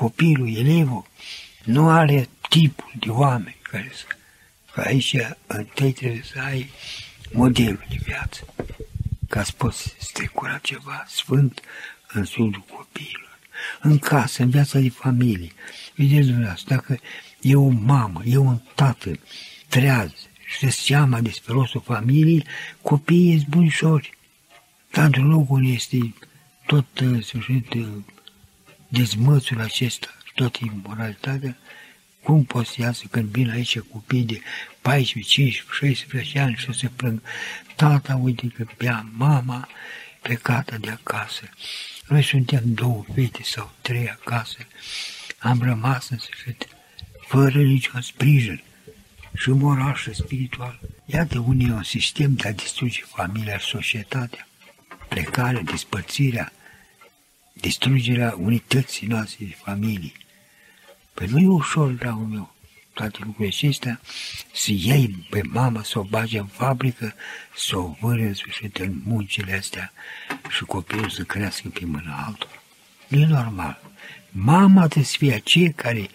copilul, elevul, nu are tipul de oameni care să... Că aici întâi trebuie să ai modelul de viață ca să poți strecura ceva sfânt în sudul copiilor. În casă, în viața de familie. Vedeți dumneavoastră, dacă e o mamă, e un tată treaz și se seama despre rostul familiei, copiii sunt bunișori. Tantul locul este tot, sfârșit, dezmățul acesta, toată imoralitatea, cum poți să iasă când vin aici copii de 14, 15, 16 ani și se plâng? Tata, uite că bea mama plecată de acasă. Noi suntem două fete sau trei acasă. Am rămas în sfârșit fără niciun sprijin și moral și spiritual. Iată unde e un sistem de a distruge familia și societatea. Plecarea, despărțirea, distrugerea unității noastre de familie. Păi nu e ușor, dragul meu, toate lucrurile acestea, să iei pe mama, să o bagi în fabrică, să o vâră în sfârșit în muncile astea și copilul să crească pe mâna altora. Nu e normal. Mama trebuie să fie aceea care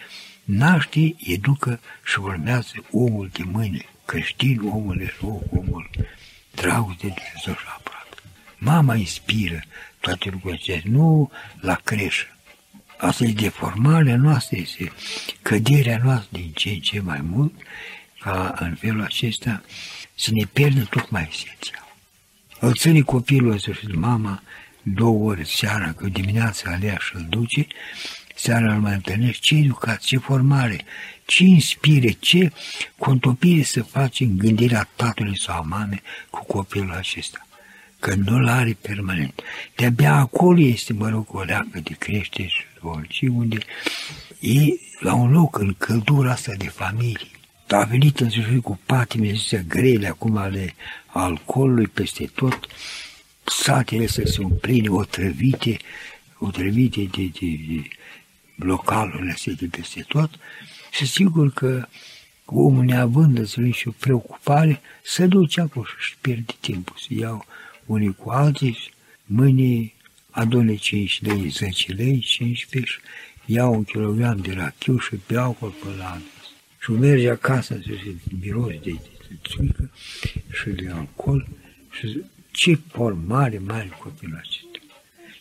naște, educă și urmează omul de mâine, creștin omul de loc, omul dragul de Dumnezeu și aproape. Mama inspiră toate lucrurile acestea, nu la creșă. Asta e deformarea noastră, este căderea noastră din ce în ce mai mult, ca în felul acesta să ne pierdem tot mai esențial. Îl ține copilul să și mama două ori seara, că dimineața alea și îl duce, seara îl mai întâlnești, ce educație, ce formare, ce inspire, ce contopire să faci în gândirea tatălui sau a mamei cu copilul acesta că nu-l are permanent. De-abia acolo este, mă rog, o leacă de crește și dezvolți, unde e la un loc în căldura asta de familie. A venit în sfârșit cu patime zise grele acum ale alcoolului peste tot, satele să se împline otrăvite, otrăvite de, de, de localurile astea de peste tot și sigur că omul neavând în și o preocupare, se duce acolo și pierde timpul, să iau unii cu alții, mâine adune 5 lei, 10 lei, 15 și iau un kilogram de rachiu și beau acolo pe la Și merge acasă să se miros de țuică și de alcool și ce formare mare copilul acesta.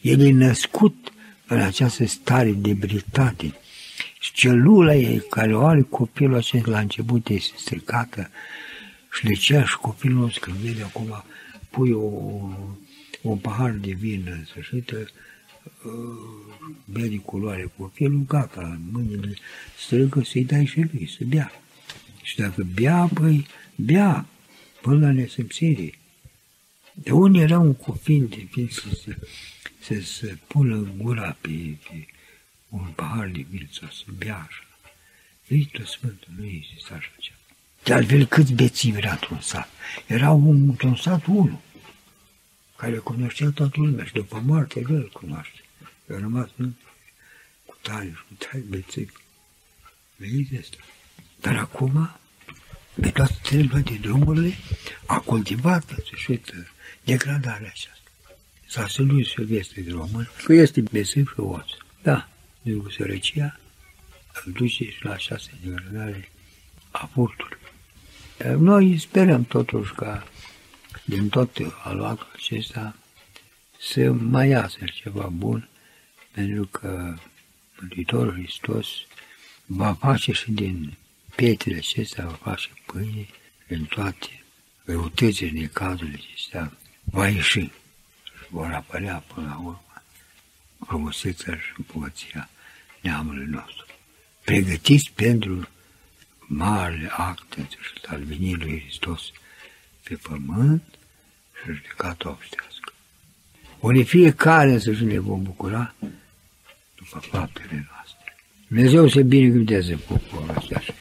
El e născut în această stare de debilitate. Și celula ei care o are copilul acesta la început este stricată și de ce și copilul nostru când vede acum pui o, un pahar de vin în sfârșit, uh, bea din culoare copilul, gata, mâinile strângă să-i dai și lui, să bea. Și dacă bea, păi, bea, până la nesăpsire. De unde era un copil de vin să se, să se pună gura pe, pe un pahar de vin sau să bea așa? Duhul Sfântul nu exista așa ceva. De altfel, câți bețivi era într-un sat? Era un, într-un sat unul, care cunoștea toată lumea și după moarte el îl cunoaște. Eu rămas nu, cu tare și cu tare bețivi. Vedeți asta? Dar acum, pe toate țările de drumurile, a cultivat în sfârșit degradarea aceasta. S-a săluit să este de român, că este bețiv și oț. Da, de cu sărăcia, îl duce și la această degradare a furtului. Noi sperăm totuși ca din tot aluatul acesta să mai iasă ceva bun, pentru că Mântuitorul Hristos va face și din pietrele acestea, va face pâine în toate răutățile, necazurile acestea, va ieși și vor apărea până la urmă frumusețea și bogăția neamului nostru. Pregătiți pentru marele act al venirii lui Hristos pe pământ și judecat obștească. Ori fiecare să ne vom bucura după faptele noastre. Dumnezeu să binecuvânteze poporul ăsta